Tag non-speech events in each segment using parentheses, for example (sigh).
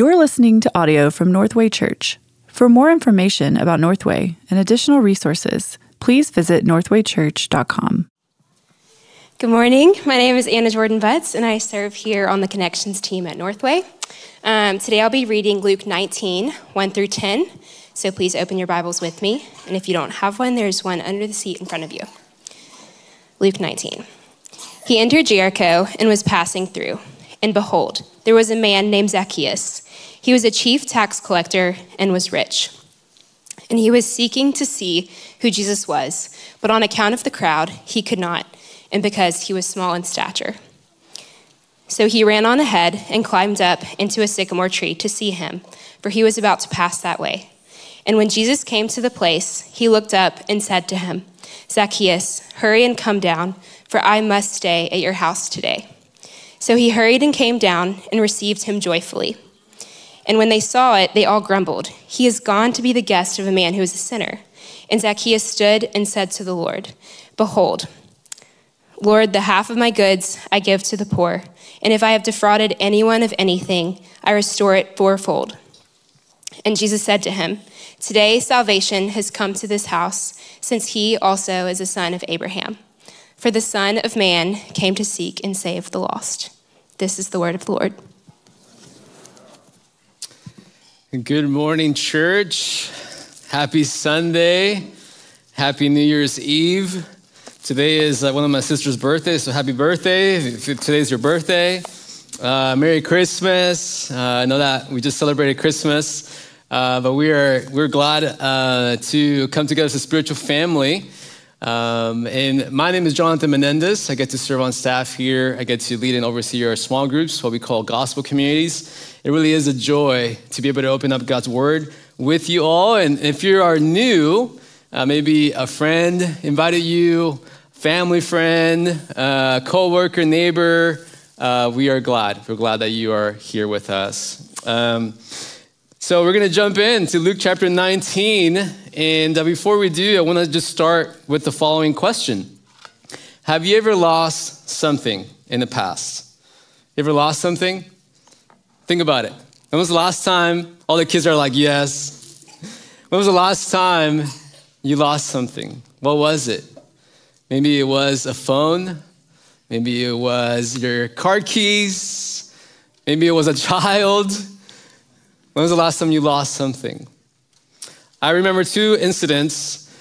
You're listening to audio from Northway Church. For more information about Northway and additional resources, please visit northwaychurch.com. Good morning. My name is Anna Jordan Butts, and I serve here on the Connections team at Northway. Um, today I'll be reading Luke 19, 1 through 10. So please open your Bibles with me. And if you don't have one, there's one under the seat in front of you. Luke 19. He entered Jericho and was passing through. And behold, there was a man named Zacchaeus. He was a chief tax collector and was rich. And he was seeking to see who Jesus was, but on account of the crowd, he could not, and because he was small in stature. So he ran on ahead and climbed up into a sycamore tree to see him, for he was about to pass that way. And when Jesus came to the place, he looked up and said to him, Zacchaeus, hurry and come down, for I must stay at your house today. So he hurried and came down and received him joyfully. And when they saw it, they all grumbled, He is gone to be the guest of a man who is a sinner. And Zacchaeus stood and said to the Lord, Behold, Lord, the half of my goods I give to the poor, and if I have defrauded anyone of anything, I restore it fourfold. And Jesus said to him, Today salvation has come to this house, since he also is a son of Abraham. For the Son of Man came to seek and save the lost. This is the word of the Lord. Good morning, church. Happy Sunday. Happy New Year's Eve. Today is uh, one of my sister's birthdays, so happy birthday. If today's your birthday. Uh, Merry Christmas. Uh, I know that we just celebrated Christmas, uh, but we are, we're glad uh, to come together as a spiritual family. Um, and my name is Jonathan Menendez. I get to serve on staff here. I get to lead and oversee our small groups, what we call gospel communities. It really is a joy to be able to open up God's word with you all. And if you are new, uh, maybe a friend invited you, family friend, uh, co-worker, neighbor, uh, we are glad. We're glad that you are here with us. Um, so we're going to jump into Luke chapter 19. And uh, before we do, I want to just start with the following question Have you ever lost something in the past? You ever lost something? Think about it. When was the last time all the kids are like, yes? When was the last time you lost something? What was it? Maybe it was a phone. Maybe it was your car keys. Maybe it was a (laughs) child. When was the last time you lost something? I remember two incidents.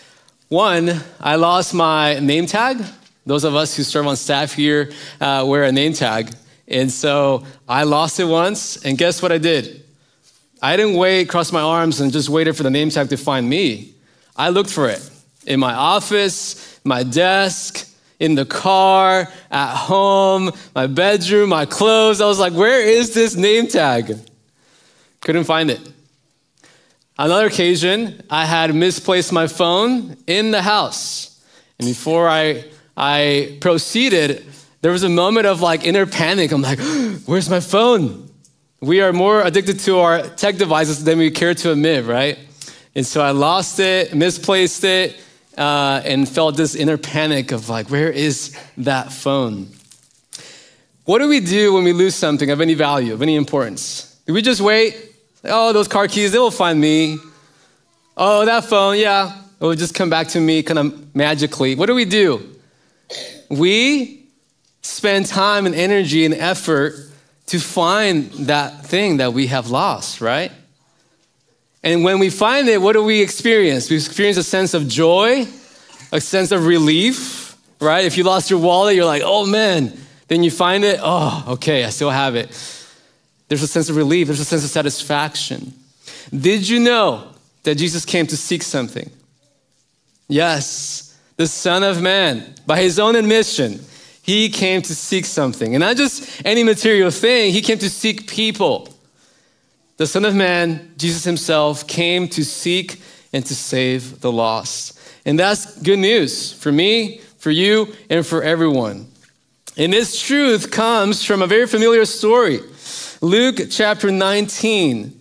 One, I lost my name tag. Those of us who serve on staff here uh, wear a name tag. And so I lost it once, and guess what I did? I didn't wait, cross my arms, and just waited for the name tag to find me. I looked for it in my office, my desk, in the car, at home, my bedroom, my clothes. I was like, where is this name tag? Couldn't find it. Another occasion, I had misplaced my phone in the house. And before I, I proceeded, there was a moment of like inner panic. I'm like, (gasps) where's my phone? We are more addicted to our tech devices than we care to admit, right? And so I lost it, misplaced it, uh, and felt this inner panic of like, where is that phone? What do we do when we lose something of any value, of any importance? Do we just wait? Oh, those car keys, they will find me. Oh, that phone, yeah, it will just come back to me kind of magically. What do we do? We spend time and energy and effort to find that thing that we have lost, right? And when we find it, what do we experience? We experience a sense of joy, a sense of relief, right? If you lost your wallet, you're like, oh man. Then you find it, oh, okay, I still have it. There's a sense of relief, there's a sense of satisfaction. Did you know that Jesus came to seek something? Yes, the Son of Man, by his own admission, he came to seek something. And not just any material thing, he came to seek people. The Son of Man, Jesus himself, came to seek and to save the lost. And that's good news for me, for you, and for everyone. And this truth comes from a very familiar story. Luke chapter 19,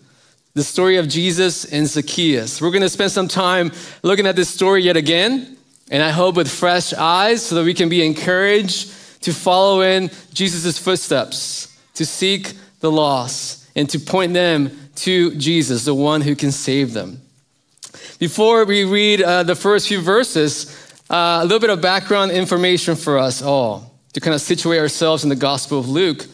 the story of Jesus and Zacchaeus. We're going to spend some time looking at this story yet again, and I hope with fresh eyes so that we can be encouraged to follow in Jesus' footsteps, to seek the lost, and to point them to Jesus, the one who can save them. Before we read uh, the first few verses, uh, a little bit of background information for us all to kind of situate ourselves in the Gospel of Luke.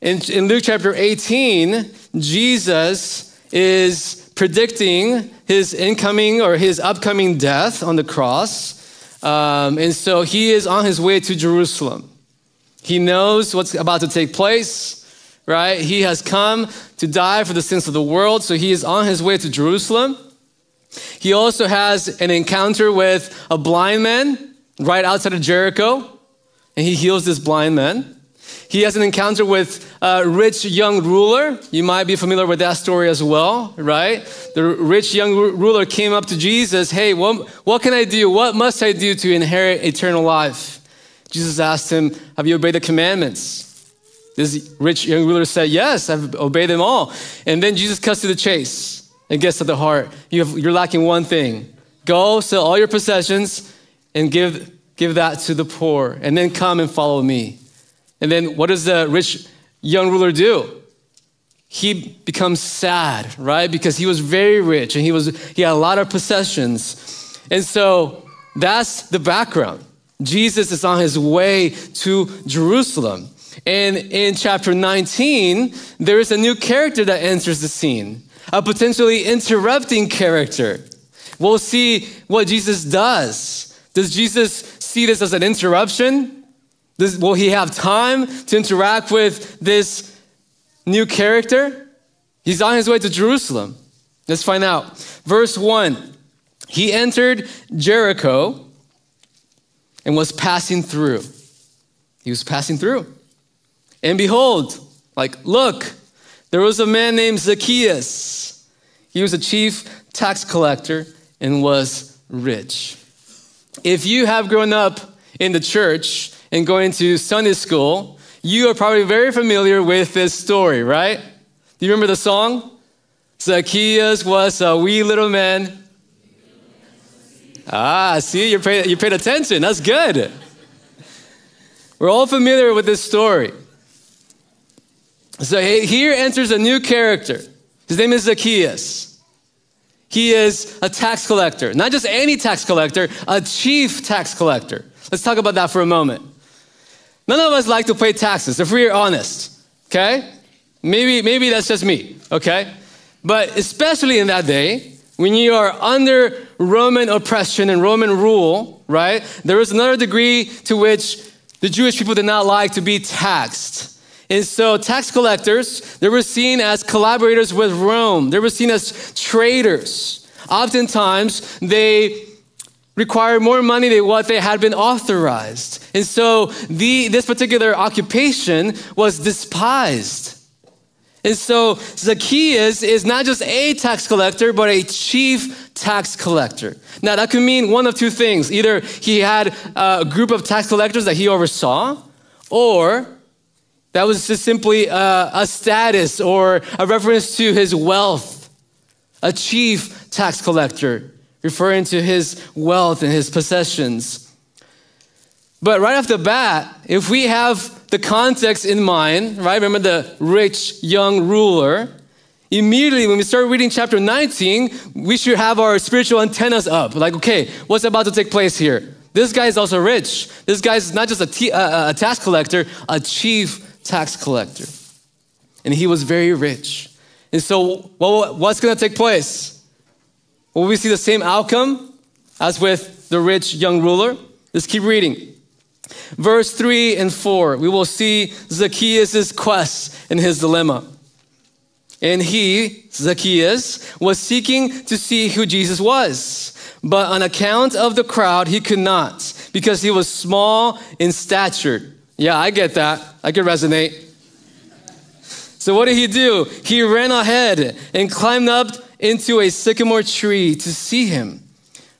In, in Luke chapter 18, Jesus is predicting his incoming or his upcoming death on the cross. Um, and so he is on his way to Jerusalem. He knows what's about to take place, right? He has come to die for the sins of the world, so he is on his way to Jerusalem. He also has an encounter with a blind man right outside of Jericho, and he heals this blind man. He has an encounter with a rich young ruler. You might be familiar with that story as well, right? The rich young ruler came up to Jesus, Hey, what, what can I do? What must I do to inherit eternal life? Jesus asked him, Have you obeyed the commandments? This rich young ruler said, Yes, I've obeyed them all. And then Jesus cuts to the chase and gets to the heart. You have, you're lacking one thing. Go sell all your possessions and give, give that to the poor, and then come and follow me. And then what does the rich young ruler do? He becomes sad, right? Because he was very rich and he was he had a lot of possessions. And so that's the background. Jesus is on his way to Jerusalem. And in chapter 19, there is a new character that enters the scene a potentially interrupting character. We'll see what Jesus does. Does Jesus see this as an interruption? Does, will he have time to interact with this new character? He's on his way to Jerusalem. Let's find out. Verse 1 He entered Jericho and was passing through. He was passing through. And behold, like, look, there was a man named Zacchaeus. He was a chief tax collector and was rich. If you have grown up in the church and going to Sunday school, you are probably very familiar with this story, right? Do you remember the song? Zacchaeus was a wee little man. Ah, see, you paid, you paid attention. That's good. We're all familiar with this story. So here enters a new character. His name is Zacchaeus. He is a tax collector, not just any tax collector, a chief tax collector. Let's talk about that for a moment. None of us like to pay taxes, if we're honest, okay? Maybe, maybe that's just me, okay? But especially in that day, when you are under Roman oppression and Roman rule, right? There was another degree to which the Jewish people did not like to be taxed. And so tax collectors, they were seen as collaborators with Rome. They were seen as traitors. Oftentimes, they required more money than what they had been authorized. And so the, this particular occupation was despised. And so Zacchaeus is not just a tax collector, but a chief tax collector. Now, that could mean one of two things. Either he had a group of tax collectors that he oversaw, or that was just simply a, a status or a reference to his wealth. A chief tax collector, referring to his wealth and his possessions. But right off the bat, if we have the context in mind, right? Remember the rich young ruler. Immediately, when we start reading chapter 19, we should have our spiritual antennas up. Like, okay, what's about to take place here? This guy is also rich. This guy is not just a tax collector, a chief tax collector. And he was very rich. And so, what's going to take place? Will we see the same outcome as with the rich young ruler? Let's keep reading. Verse 3 and 4, we will see Zacchaeus' quest and his dilemma. And he, Zacchaeus, was seeking to see who Jesus was. But on account of the crowd, he could not, because he was small in stature. Yeah, I get that. I can resonate. So, what did he do? He ran ahead and climbed up into a sycamore tree to see him,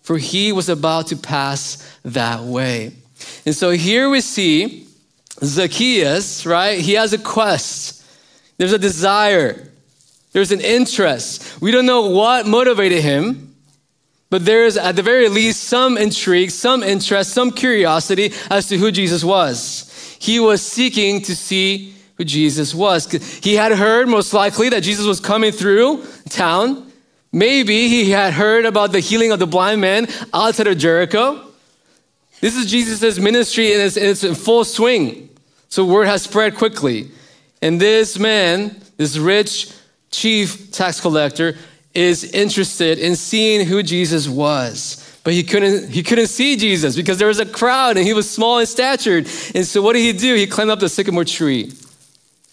for he was about to pass that way. And so here we see Zacchaeus, right? He has a quest, there's a desire, there's an interest. We don't know what motivated him, but there is at the very least some intrigue, some interest, some curiosity as to who Jesus was he was seeking to see who Jesus was. He had heard, most likely, that Jesus was coming through town. Maybe he had heard about the healing of the blind man outside of Jericho. This is Jesus' ministry and its, in full swing. So word has spread quickly. And this man, this rich chief tax collector, is interested in seeing who Jesus was. But he couldn't, he couldn't see Jesus because there was a crowd and he was small in stature. And so what did he do? He climbed up the sycamore tree.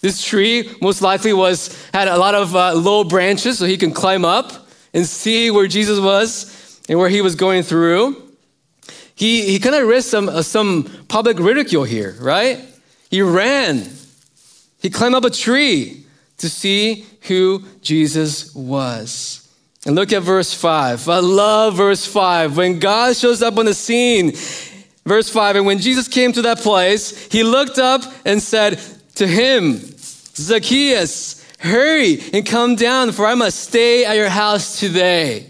This tree most likely was had a lot of uh, low branches so he can climb up and see where Jesus was and where he was going through. He, he kind of risked some, uh, some public ridicule here, right? He ran. He climbed up a tree to see who Jesus was. And look at verse 5. I love verse 5. When God shows up on the scene, verse 5, and when Jesus came to that place, he looked up and said to him, Zacchaeus, hurry and come down, for I must stay at your house today.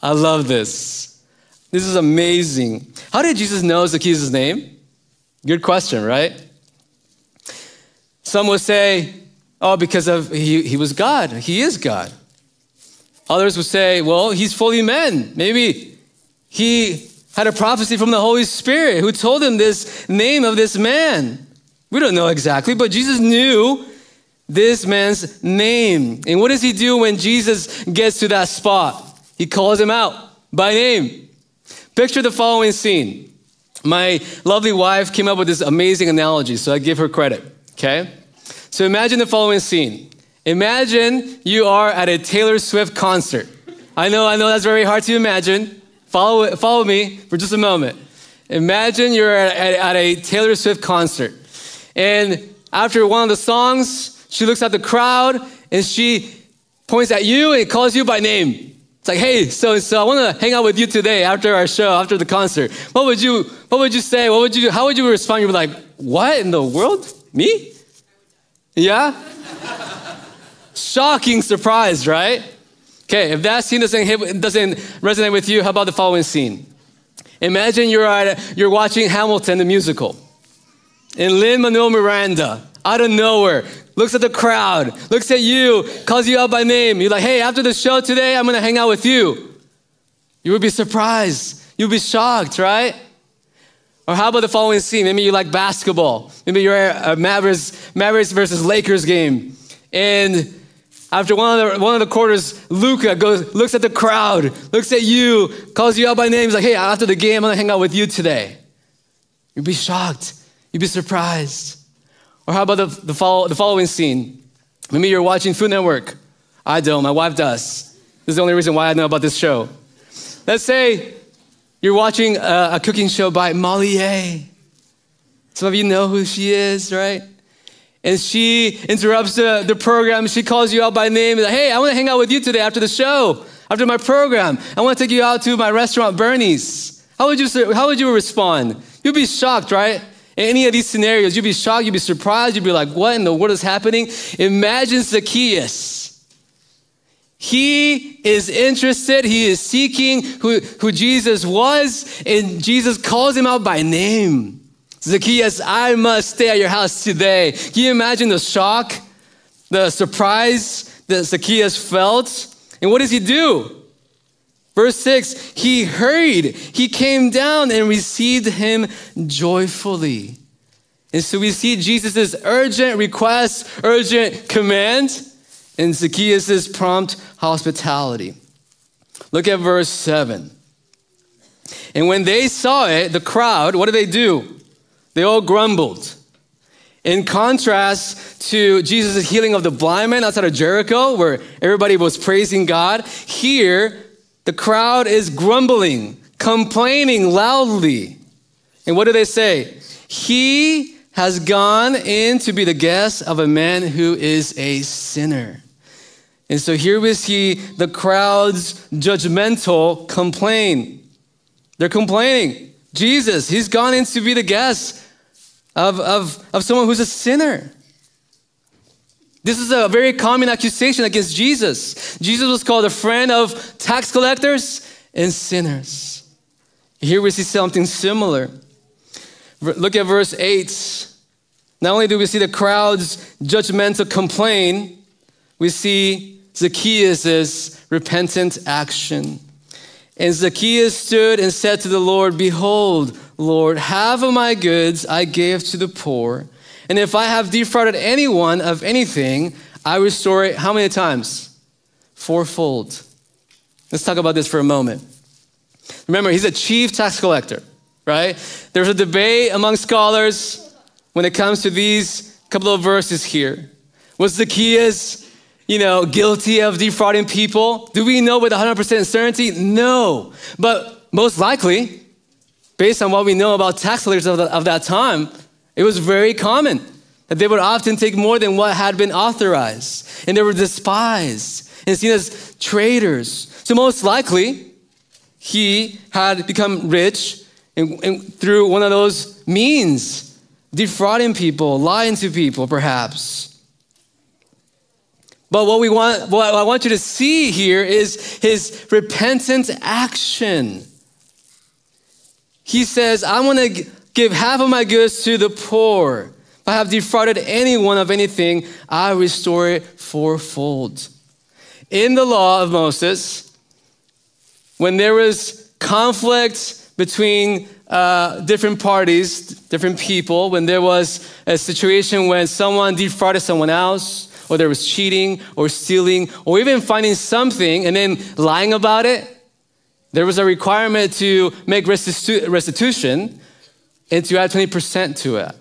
I love this. This is amazing. How did Jesus know Zacchaeus' name? Good question, right? Some would say, oh, because of he, he was God. He is God. Others would say, well, he's fully man. Maybe he had a prophecy from the Holy Spirit who told him this name of this man. We don't know exactly, but Jesus knew this man's name. And what does he do when Jesus gets to that spot? He calls him out by name. Picture the following scene. My lovely wife came up with this amazing analogy, so I give her credit, okay? So imagine the following scene. Imagine you are at a Taylor Swift concert. I know, I know that's very hard to imagine. Follow, follow me for just a moment. Imagine you're at, at, at a Taylor Swift concert. And after one of the songs, she looks at the crowd and she points at you and calls you by name. It's like, hey, so and so, I want to hang out with you today after our show, after the concert. What would you, what would you say? What would you, how would you respond? You'd be like, what in the world? Me? Yeah? Shocking surprise, right? Okay, if that scene doesn't, hit, doesn't resonate with you, how about the following scene? Imagine you're, at, you're watching Hamilton, the musical, and Lin Manuel Miranda, out of nowhere, looks at the crowd, looks at you, calls you out by name. You're like, hey, after the show today, I'm gonna hang out with you. You would be surprised. You'd be shocked, right? Or how about the following scene? Maybe you like basketball. Maybe you're at a Mavericks, Mavericks versus Lakers game. And after one of the, one of the quarters, Luka goes, looks at the crowd, looks at you, calls you out by name. He's like, hey, after the game, I'm gonna hang out with you today. You'd be shocked. You'd be surprised. Or how about the, the, follow, the following scene? Maybe you're watching Food Network. I don't, my wife does. This is the only reason why I know about this show. Let's say you're watching a, a cooking show by Molly Yeh. Some of you know who she is, right? and she interrupts the, the program. She calls you out by name. Like, hey, I want to hang out with you today after the show, after my program. I want to take you out to my restaurant, Bernie's. How would you, how would you respond? You'd be shocked, right? Any of these scenarios, you'd be shocked, you'd be surprised, you'd be like, what in the world is happening? Imagine Zacchaeus. He is interested, he is seeking who, who Jesus was, and Jesus calls him out by name. Zacchaeus, I must stay at your house today. Can you imagine the shock, the surprise that Zacchaeus felt? And what does he do? Verse 6 He hurried, he came down and received him joyfully. And so we see Jesus' urgent request, urgent command, and Zacchaeus' prompt hospitality. Look at verse 7. And when they saw it, the crowd, what did they do? They all grumbled. In contrast to Jesus' healing of the blind man outside of Jericho, where everybody was praising God, here the crowd is grumbling, complaining loudly. And what do they say? He has gone in to be the guest of a man who is a sinner. And so here we see the crowd's judgmental complain. They're complaining. Jesus, he's gone in to be the guest of, of, of someone who's a sinner. This is a very common accusation against Jesus. Jesus was called a friend of tax collectors and sinners. Here we see something similar. Look at verse 8. Not only do we see the crowd's judgmental complaint, we see Zacchaeus' repentant action. And Zacchaeus stood and said to the Lord, Behold, Lord, half of my goods I gave to the poor. And if I have defrauded anyone of anything, I restore it how many times? Fourfold. Let's talk about this for a moment. Remember, he's a chief tax collector, right? There's a debate among scholars when it comes to these couple of verses here. Was Zacchaeus, you know, guilty of defrauding people? Do we know with 100% certainty? No. But most likely, based on what we know about tax collectors of, the, of that time, it was very common that they would often take more than what had been authorized. And they were despised and seen as traitors. So, most likely, he had become rich and, and through one of those means, defrauding people, lying to people, perhaps. But what we want, what I want you to see here is his repentant action. He says, I want to give half of my goods to the poor. If I have defrauded anyone of anything, I restore it fourfold. In the law of Moses, when there was conflict between uh, different parties, different people, when there was a situation when someone defrauded someone else, or there was cheating or stealing, or even finding something and then lying about it, there was a requirement to make restitu- restitution and to add 20% to it.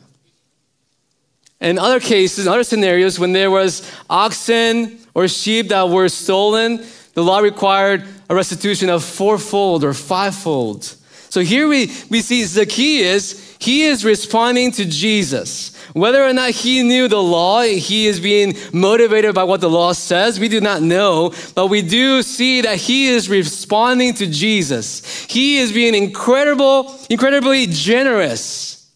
In other cases, in other scenarios, when there was oxen or sheep that were stolen, the law required a restitution of fourfold or fivefold. So here we, we see Zacchaeus, he is responding to Jesus. Whether or not he knew the law, he is being motivated by what the law says, we do not know, but we do see that he is responding to Jesus. He is being incredible, incredibly generous.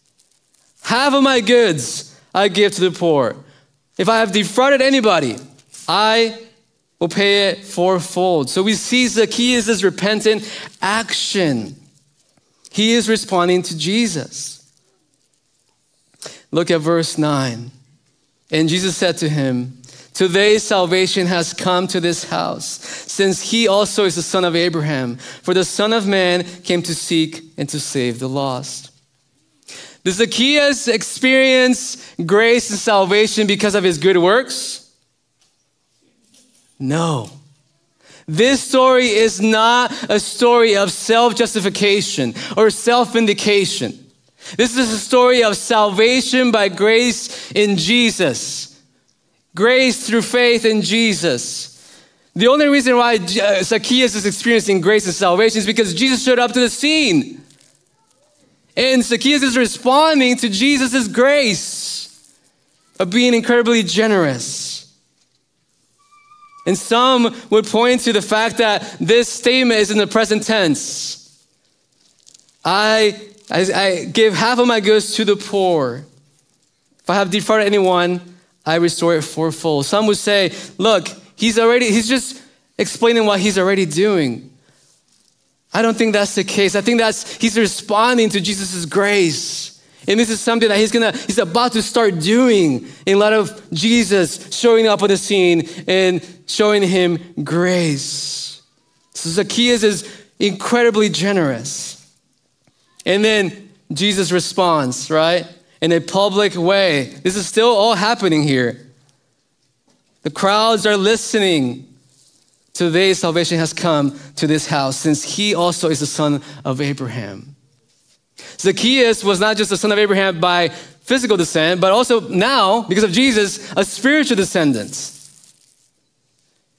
Half of my goods I give to the poor. If I have defrauded anybody, I will pay it fourfold. So we see Zacchaeus' repentant action. He is responding to Jesus. Look at verse 9. And Jesus said to him, Today salvation has come to this house, since he also is the son of Abraham. For the Son of Man came to seek and to save the lost. Does Zacchaeus experience grace and salvation because of his good works? No. This story is not a story of self justification or self vindication. This is a story of salvation by grace in Jesus. Grace through faith in Jesus. The only reason why uh, Zacchaeus is experiencing grace and salvation is because Jesus showed up to the scene. And Zacchaeus is responding to Jesus' grace of being incredibly generous. And some would point to the fact that this statement is in the present tense. I I, I give half of my goods to the poor. If I have defrauded anyone, I restore it fourfold. Some would say, look, he's already, he's just explaining what he's already doing. I don't think that's the case. I think that's he's responding to Jesus' grace. And this is something that he's gonna, he's about to start doing in light of Jesus showing up on the scene and showing him grace. So Zacchaeus is incredibly generous. And then Jesus responds, right? In a public way. This is still all happening here. The crowds are listening. Today, salvation has come to this house since he also is the son of Abraham. Zacchaeus was not just the son of Abraham by physical descent, but also now, because of Jesus, a spiritual descendant.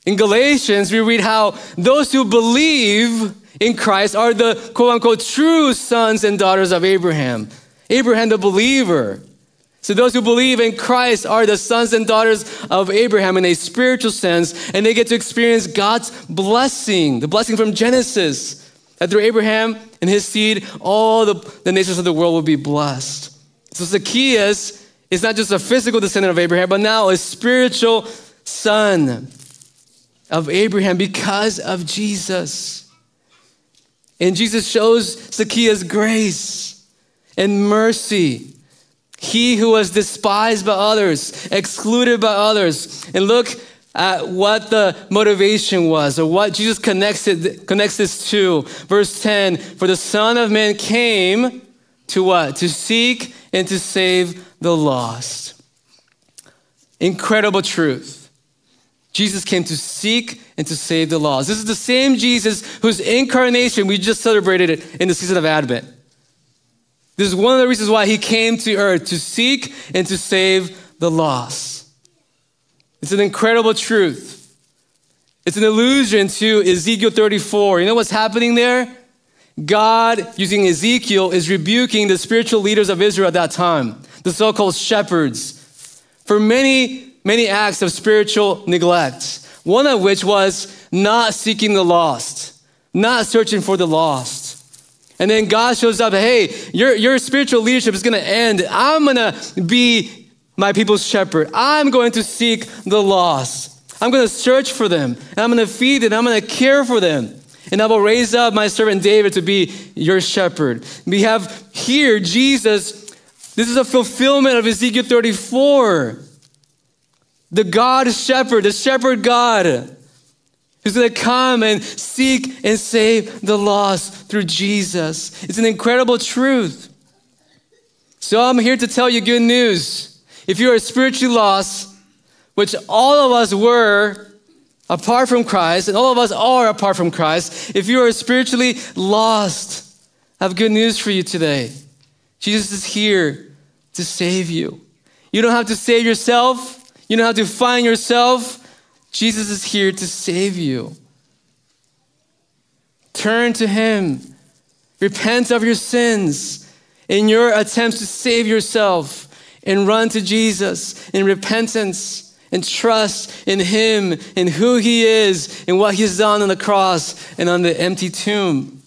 In Galatians, we read how those who believe in Christ are the quote unquote true sons and daughters of Abraham. Abraham, the believer. So those who believe in Christ are the sons and daughters of Abraham in a spiritual sense, and they get to experience God's blessing, the blessing from Genesis, that through Abraham and his seed, all the, the nations of the world will be blessed. So Zacchaeus is not just a physical descendant of Abraham, but now a spiritual son of Abraham because of Jesus. And Jesus shows Zacchaeus grace and mercy. He who was despised by others, excluded by others. And look at what the motivation was or what Jesus connects, it, connects this to. Verse 10 For the Son of Man came to what? To seek and to save the lost. Incredible truth. Jesus came to seek and to save the lost. This is the same Jesus whose incarnation we just celebrated it in the season of Advent. This is one of the reasons why he came to earth to seek and to save the lost. It's an incredible truth. It's an allusion to Ezekiel 34. You know what's happening there? God, using Ezekiel, is rebuking the spiritual leaders of Israel at that time, the so called shepherds, for many, many acts of spiritual neglect. One of which was not seeking the lost, not searching for the lost. And then God shows up, hey, your, your spiritual leadership is going to end. I'm going to be my people's shepherd. I'm going to seek the lost. I'm going to search for them. And I'm going to feed them. I'm going to care for them. And I will raise up my servant David to be your shepherd. We have here Jesus. This is a fulfillment of Ezekiel 34. The God shepherd, the shepherd God who's going to come and seek and save the lost through Jesus. It's an incredible truth. So I'm here to tell you good news. If you are spiritually lost, which all of us were apart from Christ, and all of us are apart from Christ, if you are spiritually lost, I have good news for you today. Jesus is here to save you. You don't have to save yourself. You know how to find yourself. Jesus is here to save you. Turn to Him. Repent of your sins in your attempts to save yourself and run to Jesus in repentance and trust in Him and who He is and what He's done on the cross and on the empty tomb.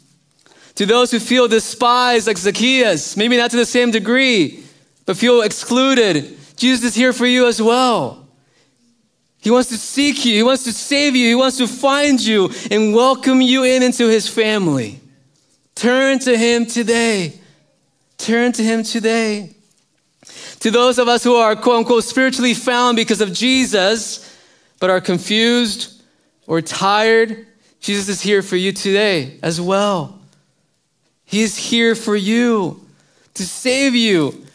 To those who feel despised, like Zacchaeus, maybe not to the same degree, but feel excluded, Jesus is here for you as well. He wants to seek you. He wants to save you. He wants to find you and welcome you in into his family. Turn to him today. Turn to him today. To those of us who are quote unquote spiritually found because of Jesus, but are confused or tired, Jesus is here for you today as well. He is here for you to save you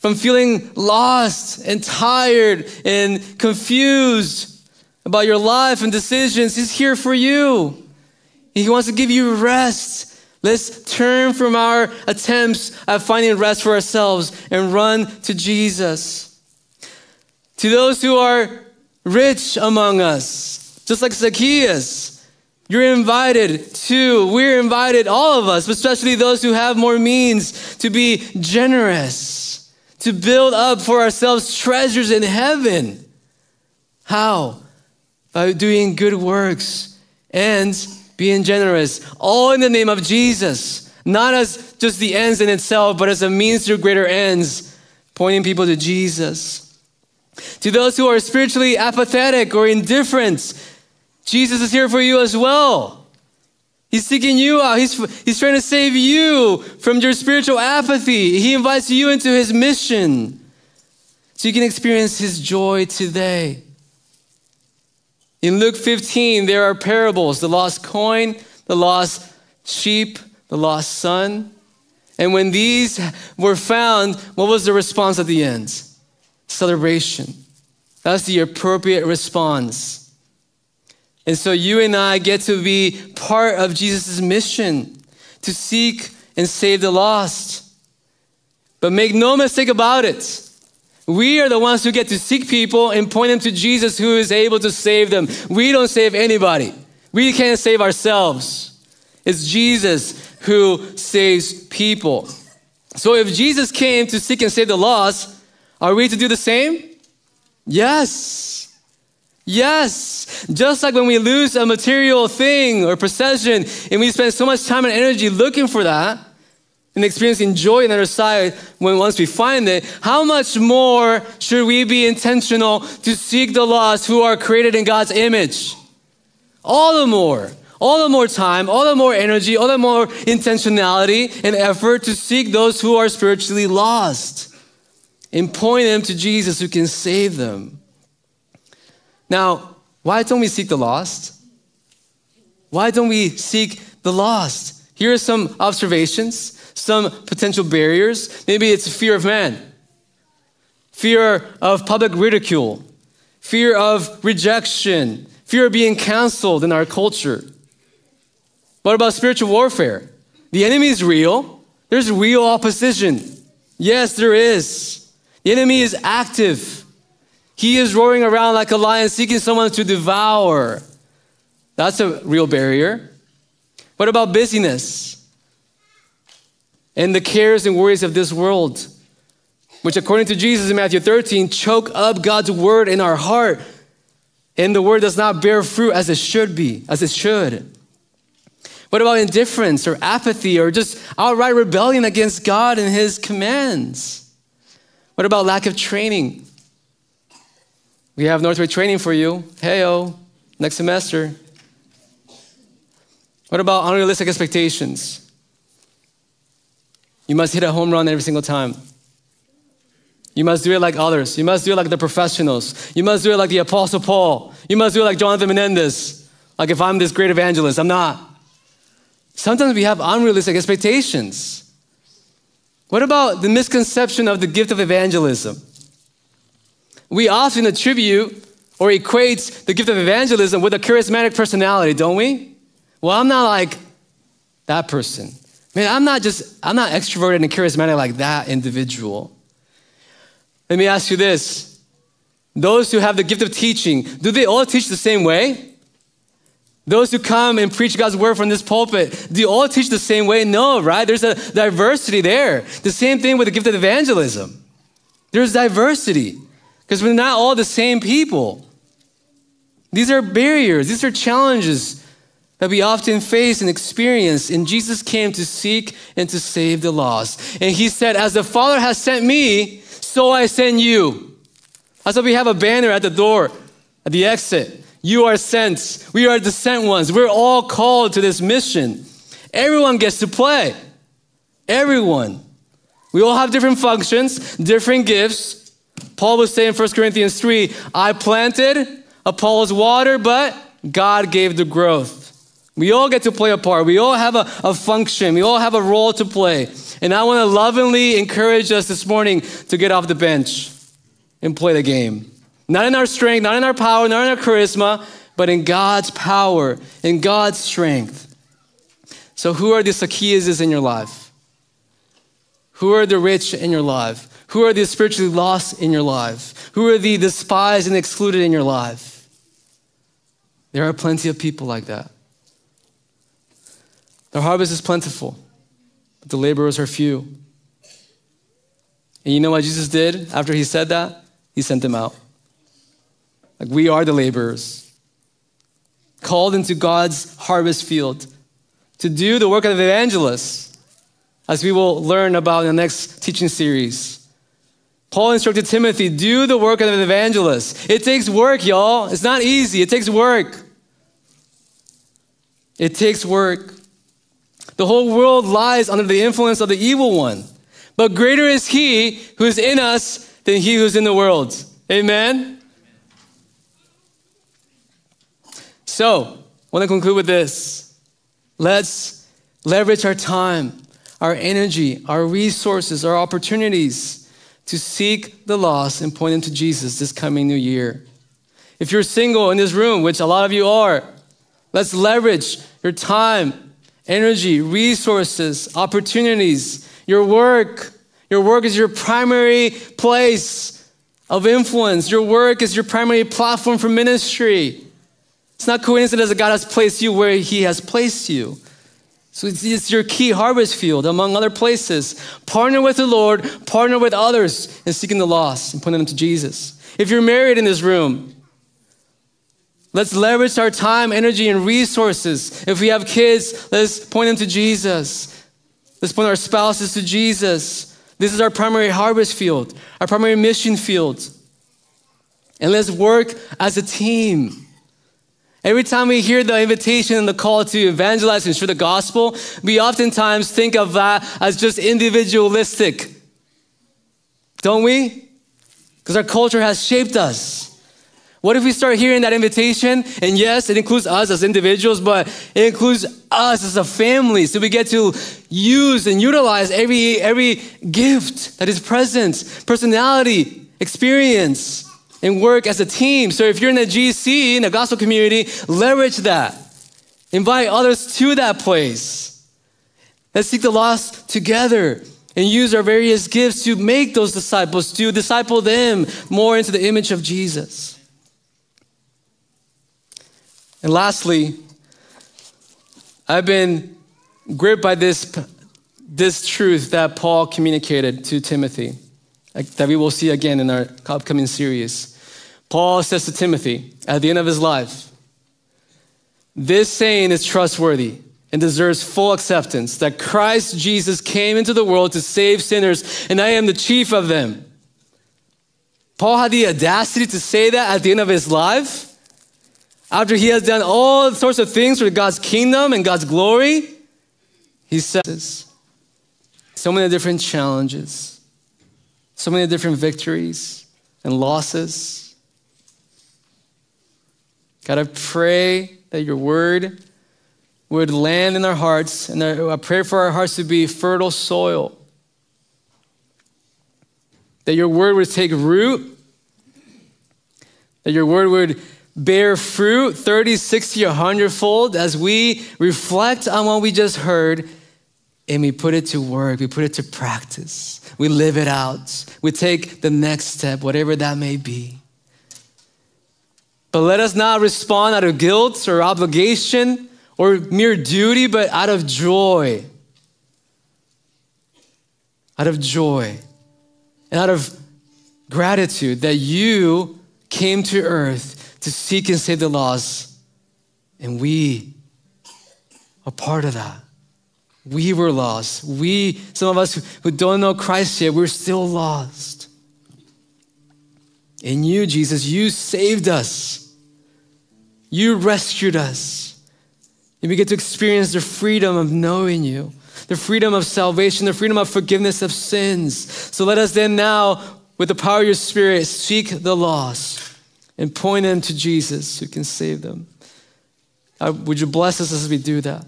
from feeling lost and tired and confused about your life and decisions. He's here for you. He wants to give you rest. Let's turn from our attempts at finding rest for ourselves and run to Jesus. To those who are rich among us, just like Zacchaeus, you're invited to, we're invited, all of us, especially those who have more means, to be generous to build up for ourselves treasures in heaven. How? By doing good works and being generous, all in the name of Jesus, not as just the ends in itself, but as a means to greater ends, pointing people to Jesus. To those who are spiritually apathetic or indifferent, Jesus is here for you as well. He's seeking you out. He's, he's trying to save you from your spiritual apathy. He invites you into his mission so you can experience his joy today. In Luke 15, there are parables the lost coin, the lost sheep, the lost son. And when these were found, what was the response at the end? Celebration. That's the appropriate response. And so you and I get to be part of Jesus' mission to seek and save the lost. But make no mistake about it. We are the ones who get to seek people and point them to Jesus who is able to save them. We don't save anybody. We can't save ourselves. It's Jesus who saves people. So if Jesus came to seek and save the lost, are we to do the same? Yes. Yes, just like when we lose a material thing or possession and we spend so much time and energy looking for that and experiencing joy on the other side when once we find it, how much more should we be intentional to seek the lost who are created in God's image? All the more, all the more time, all the more energy, all the more intentionality and effort to seek those who are spiritually lost. and point them to Jesus who can save them. Now, why don't we seek the lost? Why don't we seek the lost? Here are some observations, some potential barriers. Maybe it's fear of man, fear of public ridicule, fear of rejection, fear of being canceled in our culture. What about spiritual warfare? The enemy is real. There's real opposition. Yes, there is. The enemy is active. He is roaring around like a lion seeking someone to devour. That's a real barrier. What about busyness? And the cares and worries of this world, which, according to Jesus in Matthew 13, choke up God's word in our heart. And the word does not bear fruit as it should be, as it should. What about indifference or apathy or just outright rebellion against God and His commands? What about lack of training? We have Northway training for you. Heyo, next semester. What about unrealistic expectations? You must hit a home run every single time. You must do it like others. You must do it like the professionals. You must do it like the Apostle Paul. You must do it like Jonathan Menendez. Like if I'm this great evangelist, I'm not. Sometimes we have unrealistic expectations. What about the misconception of the gift of evangelism? We often attribute or equate the gift of evangelism with a charismatic personality, don't we? Well, I'm not like that person. Man, I'm not just, I'm not extroverted and charismatic like that individual. Let me ask you this. Those who have the gift of teaching, do they all teach the same way? Those who come and preach God's word from this pulpit, do you all teach the same way? No, right? There's a diversity there. The same thing with the gift of evangelism. There's diversity because we're not all the same people. These are barriers, these are challenges that we often face and experience. And Jesus came to seek and to save the lost. And he said, As the Father has sent me, so I send you. That's why we have a banner at the door, at the exit. You are sent. We are the sent ones. We're all called to this mission. Everyone gets to play. Everyone. We all have different functions, different gifts. Paul was saying in 1 Corinthians 3 I planted, Apollos watered, but God gave the growth. We all get to play a part. We all have a, a function. We all have a role to play. And I want to lovingly encourage us this morning to get off the bench and play the game. Not in our strength, not in our power, not in our charisma, but in God's power, in God's strength. So, who are the Zacchaeuses in your life? Who are the rich in your life? Who are the spiritually lost in your life? Who are the despised and excluded in your life? There are plenty of people like that. The harvest is plentiful, but the laborers are few. And you know what Jesus did after he said that? He sent them out. Like we are the laborers, called into God's harvest field to do the work of evangelists, as we will learn about in the next teaching series. Paul instructed Timothy, do the work of an evangelist. It takes work, y'all. It's not easy. It takes work. It takes work. The whole world lies under the influence of the evil one. But greater is he who is in us than he who's in the world. Amen? So, I want to conclude with this. Let's leverage our time, our energy, our resources, our opportunities to seek the lost and point them to Jesus this coming new year. If you're single in this room, which a lot of you are, let's leverage your time, energy, resources, opportunities, your work. Your work is your primary place of influence. Your work is your primary platform for ministry. It's not coincidence that God has placed you where He has placed you. So it's, your key harvest field, among other places. Partner with the Lord, partner with others in seeking the lost and pointing them to Jesus. If you're married in this room, let's leverage our time, energy, and resources. If we have kids, let's point them to Jesus. Let's point our spouses to Jesus. This is our primary harvest field, our primary mission field. And let's work as a team. Every time we hear the invitation and the call to evangelize and share the gospel, we oftentimes think of that as just individualistic. Don't we? Because our culture has shaped us. What if we start hearing that invitation? And yes, it includes us as individuals, but it includes us as a family. So we get to use and utilize every, every gift that is present, personality, experience, and work as a team. So if you're in a GC, in a gospel community, leverage that. Invite others to that place. Let's seek the lost together and use our various gifts to make those disciples, to disciple them more into the image of Jesus. And lastly, I've been gripped by this, this truth that Paul communicated to Timothy, Uh, that we will see again in our upcoming series. Paul says to Timothy at the end of his life, This saying is trustworthy and deserves full acceptance that Christ Jesus came into the world to save sinners, and I am the chief of them. Paul had the audacity to say that at the end of his life. After he has done all sorts of things for God's kingdom and God's glory, he says so many different challenges, so many different victories and losses. God, I pray that your word would land in our hearts, and I pray for our hearts to be fertile soil. That your word would take root, that your word would bear fruit 30, 60, 100 fold as we reflect on what we just heard and we put it to work, we put it to practice, we live it out, we take the next step, whatever that may be. But let us not respond out of guilt or obligation or mere duty, but out of joy. Out of joy and out of gratitude that you came to earth to seek and save the lost. And we are part of that. We were lost. We, some of us who don't know Christ yet, we're still lost. In you, Jesus, you saved us. You rescued us. And we get to experience the freedom of knowing you, the freedom of salvation, the freedom of forgiveness of sins. So let us then now, with the power of your Spirit, seek the lost and point them to Jesus who can save them. Uh, would you bless us as we do that?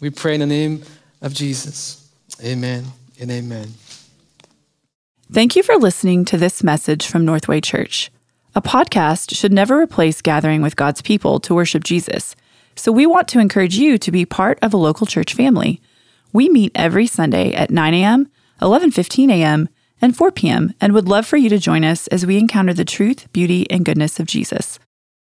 We pray in the name of Jesus. Amen and amen. Thank you for listening to this message from Northway Church. A podcast should never replace gathering with God's people to worship Jesus. So we want to encourage you to be part of a local church family. We meet every Sunday at 9 a.m., 11:15 a.m., and 4 p.m., and would love for you to join us as we encounter the truth, beauty, and goodness of Jesus.